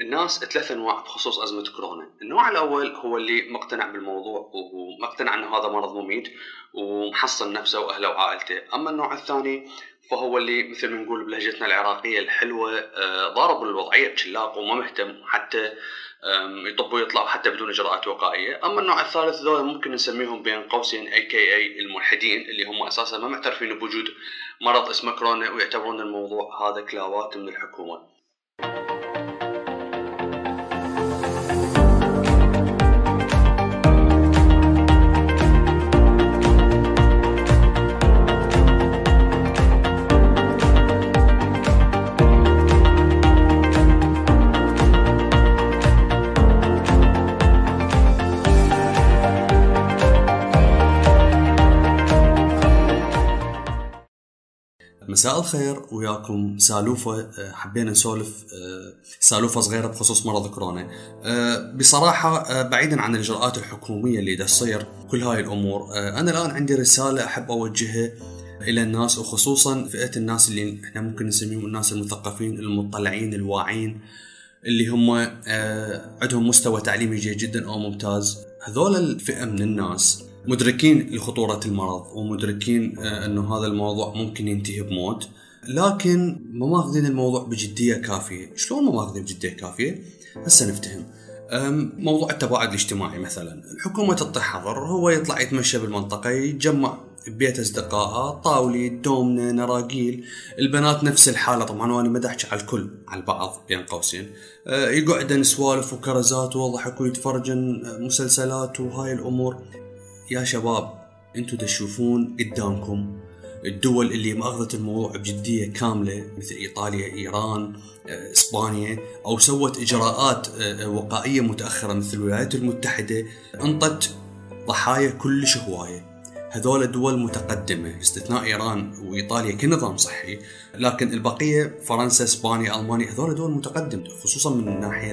الناس ثلاث انواع بخصوص أزمة كورونا، النوع الأول هو اللي مقتنع بالموضوع ومقتنع إنه هذا مرض مميت ومحصن نفسه وأهله وعائلته، أما النوع الثاني فهو اللي مثل ما نقول بلهجتنا العراقية الحلوة آه، ضارب الوضعية بشلاق وما مهتم حتى يطب ويطلع حتى بدون إجراءات وقائية، أما النوع الثالث ذول ممكن نسميهم بين قوسين اي كي اي الملحدين اللي هم أساسا ما معترفين بوجود مرض اسمه كورونا ويعتبرون الموضوع هذا كلاوات من الحكومة. مساء الخير وياكم سالوفة آه، حبينا نسولف آه، سالوفة صغيرة بخصوص مرض كورونا. آه، بصراحة بعيدا عن الإجراءات الحكومية اللي تصير كل هاي الأمور أنا الآن عندي رسالة أحب أوجهها إلى الناس وخصوصا فئة الناس اللي إحنا ممكن نسميهم الناس المثقفين المطلعين الواعين اللي هم عندهم مستوى تعليمي جيد جدا أو ممتاز. هذول الفئة من الناس مدركين لخطورة المرض ومدركين آه، أنه هذا الموضوع ممكن ينتهي بموت. لكن ما ماخذين الموضوع بجدية كافية. شلون ما ماخذين بجدية كافية؟ هسه نفتهم. موضوع التباعد الاجتماعي مثلا. الحكومة حظر هو يطلع يتمشى بالمنطقة يتجمع ببيت أصدقائه طاولي دومنة نراقيل. البنات نفس الحالة. طبعا وأنا ما احكي على الكل على البعض بين قوسين. آه، يقعدن سوالف وكرزات وضحك ويتفرجن مسلسلات وهاي الأمور. يا شباب أنتم تشوفون قدامكم الدول اللي ما اخذت الموضوع بجدية كاملة مثل إيطاليا، إيران، آه، إسبانيا أو سوت إجراءات آه، وقائية متأخرة مثل الولايات المتحدة أنطت ضحايا كلش هواية. هذول دول متقدمة باستثناء إيران وإيطاليا كنظام صحي لكن البقية فرنسا إسبانيا ألمانيا هذول دول متقدمة خصوصا من الناحية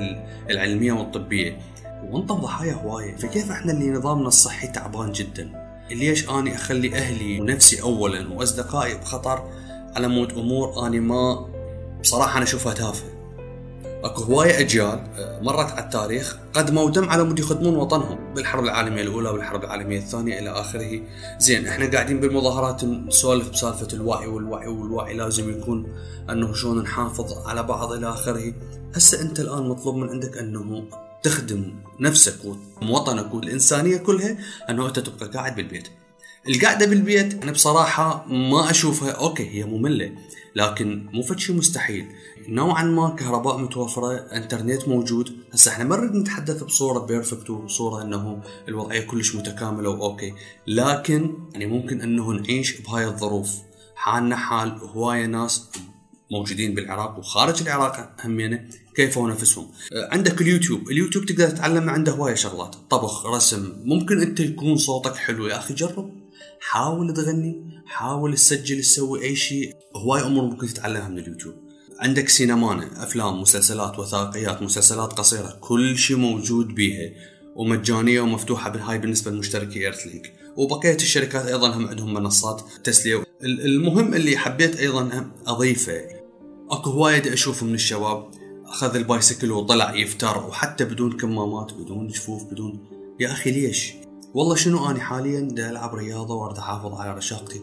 العلمية والطبية وانطت ضحايا هواية. فكيف إحنا اللي نظامنا الصحي تعبان جدا؟ ليش أني أخلي أهلي ونفسي اولا وأصدقائي بخطر على مود أمور أني ما بصراحة أنا أشوفها تافهة؟ أكو هواية أجيال آه، مرت على التاريخ قدموا دم على مود يخدمون وطنهم. بالحرب العالمية الأولى والحرب العالمية الثانية إلى آخره. زين إحنا قاعدين بالمظاهرات نسولف بسالفة الوعي والوعي والوعي لازم يكون أنه شلون نحافظ على بعض إلى آخره. هسه أنت الآن مطلوب من عندك انه تخدم نفسك ووطنك والإنسانية كلها أنه أنت تبقى قاعد بالبيت. القعدة بالبيت أنا بصراحة ما أشوفها okay هي مملة لكن مو فد شيء مستحيل. نوعا ما كهرباء متوفرة إنترنت موجود. هسه إحنا ما نريد نتحدث بصورة perfect وصورة إنه الوضعية كلش متكاملة و okay. لكن يعني ممكن إنه نعيش بهاي الظروف. حالنا حال هواية ناس موجودين بالعراق وخارج العراق همينه كيفوا نفسهم آه، عندك اليوتيوب. اليوتيوب تقدر تتعلم عنده هواية شغلات. طبخ رسم. ممكن أنت يكون صوتك حلو. يا أخي جرب. حاول تغني. حاول تسجل تسوي أي شيء. هواي أمور ممكن تتعلمها من اليوتيوب. عندك سينمانا أفلام مسلسلات وثائقيات مسلسلات قصيرة. كل شيء موجود بيها. ومجانية ومفتوحة هاي بالنسبة لمشتركي ايرث لينك وبقية الشركات أيضا هم عندهم منصات تسلية المهم اللي حبيت أيضا أضيفه أكو هواية أشوف من الشباب أخذ البايسكل وطلع يفتر وحتى بدون كمامات بدون جفوف بدون يا أخي ليش؟ والله شنو اني حاليا دا ألعب رياضة وأرد أحافظ على رشاقتي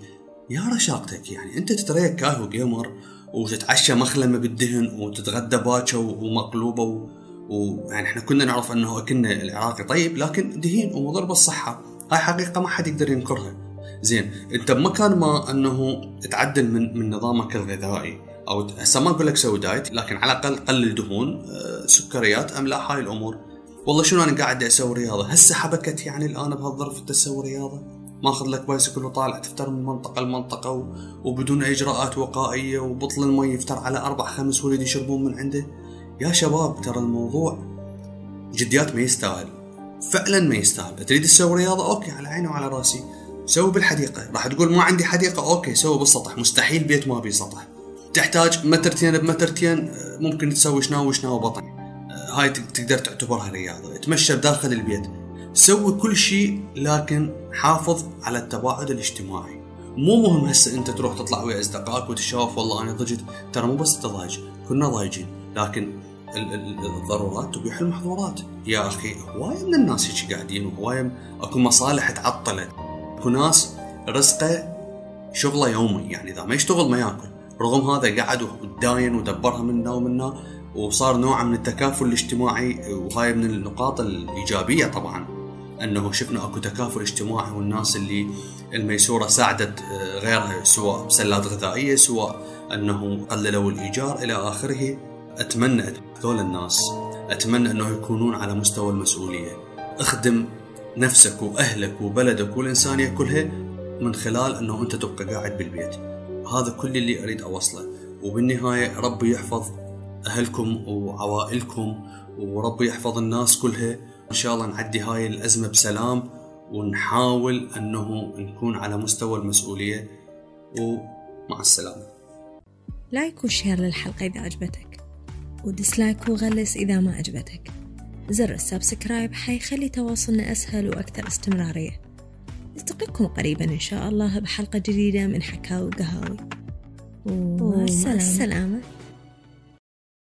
يا رشاقتك يعني أنت تتريك كاهو جيمر وتتعشى مخلمة بالدهن وتتغدى باكر ومقلوبة. ويعني إحنا كنا نعرف إنه اكلنا العراقي طيب لكن دهين ومضر بالصحه هاي حقيقة ما حد يقدر ينكرها. زين انت بمكان ما انه تعدل من من نظامك الغذائي أو هسه ما أقول لك سوي diet لكن على الأقل قلل دهون آه، سكريات املاح هاي الأمور. والله شنو أنا قاعد أسوي رياضة؟ هسه حبكت يعني الآن بهالظرف تسوي رياضة؟ ماخذ لك bicycle وطالع تفتر من منطقة لمنطقة وبدون إجراءات وقائية وبطل المي يفتر على أربع خمس ولد يشربون من عنده؟ يا شباب ترى الموضوع جديات ما يستاهل. فعلا ما يستاهل. تريد تسوي رياضة okay على عيني وعلى رأسي. سوي بالحديقة. راح تقول ما عندي حديقة؟ okay سوي بالسطح. مستحيل بيت ما بيه سطح. تحتاج مترتين بمترتين ممكن تسوي شناوي وشناوي بطن. هاي تقدر تعتبرها رياضة. تمشى بداخل البيت. سوي كل شيء لكن حافظ على التباعد الاجتماعي. مو مهم هسه أنت تروح تطلع ويا أصدقائك وتشوف والله أنا ضجت. ترى مو بس أنت كلنا ضايجين. لكن الضرورات تبيح المحظورات يا أخي هواية من الناس هيك قاعدين وهوايه أكو مصالح تعطلت. أكو ناس رزقة شغلة يومي يعني إذا ما يشتغل ما يأكل. رغم هذا قعد وداين ودبرها منا ومنا وصار نوع من التكافل الاجتماعي. وهاي من النقاط الإيجابية طبعا أنه شفنا أكو تكافل اجتماعي والناس اللي الميسورة ساعدت آه، غيرها سواء بسلات غذائية سواء انه قللوا الإيجار إلى آخره. أتمنى هذول الناس أتمنى انه يكونون على مستوى المسؤولية. اخدم نفسك وأهلك وبلدك والانسانيه كلها من خلال أنه أنت تبقى قاعد بالبيت. هذا كل اللي أريد أوصله. وبالنهاية ربي يحفظ أهلكم وعوائلكم وربي يحفظ الناس كلها. إن شاء الله نعدي هاي الأزمة بسلام ونحاول أنه نكون على مستوى المسؤولية. ومع السلامة. like و share للحلقة إذا عجبتك. و dislike وغلس إذا ما عجبتك زر ال subscribe حيخلي تواصلنا أسهل وأكثر استمرارية. نلتقيكم قريبا إن شاء الله بحلقة جديدة من حكاوي كهاوي ومع السلامة, السلامة.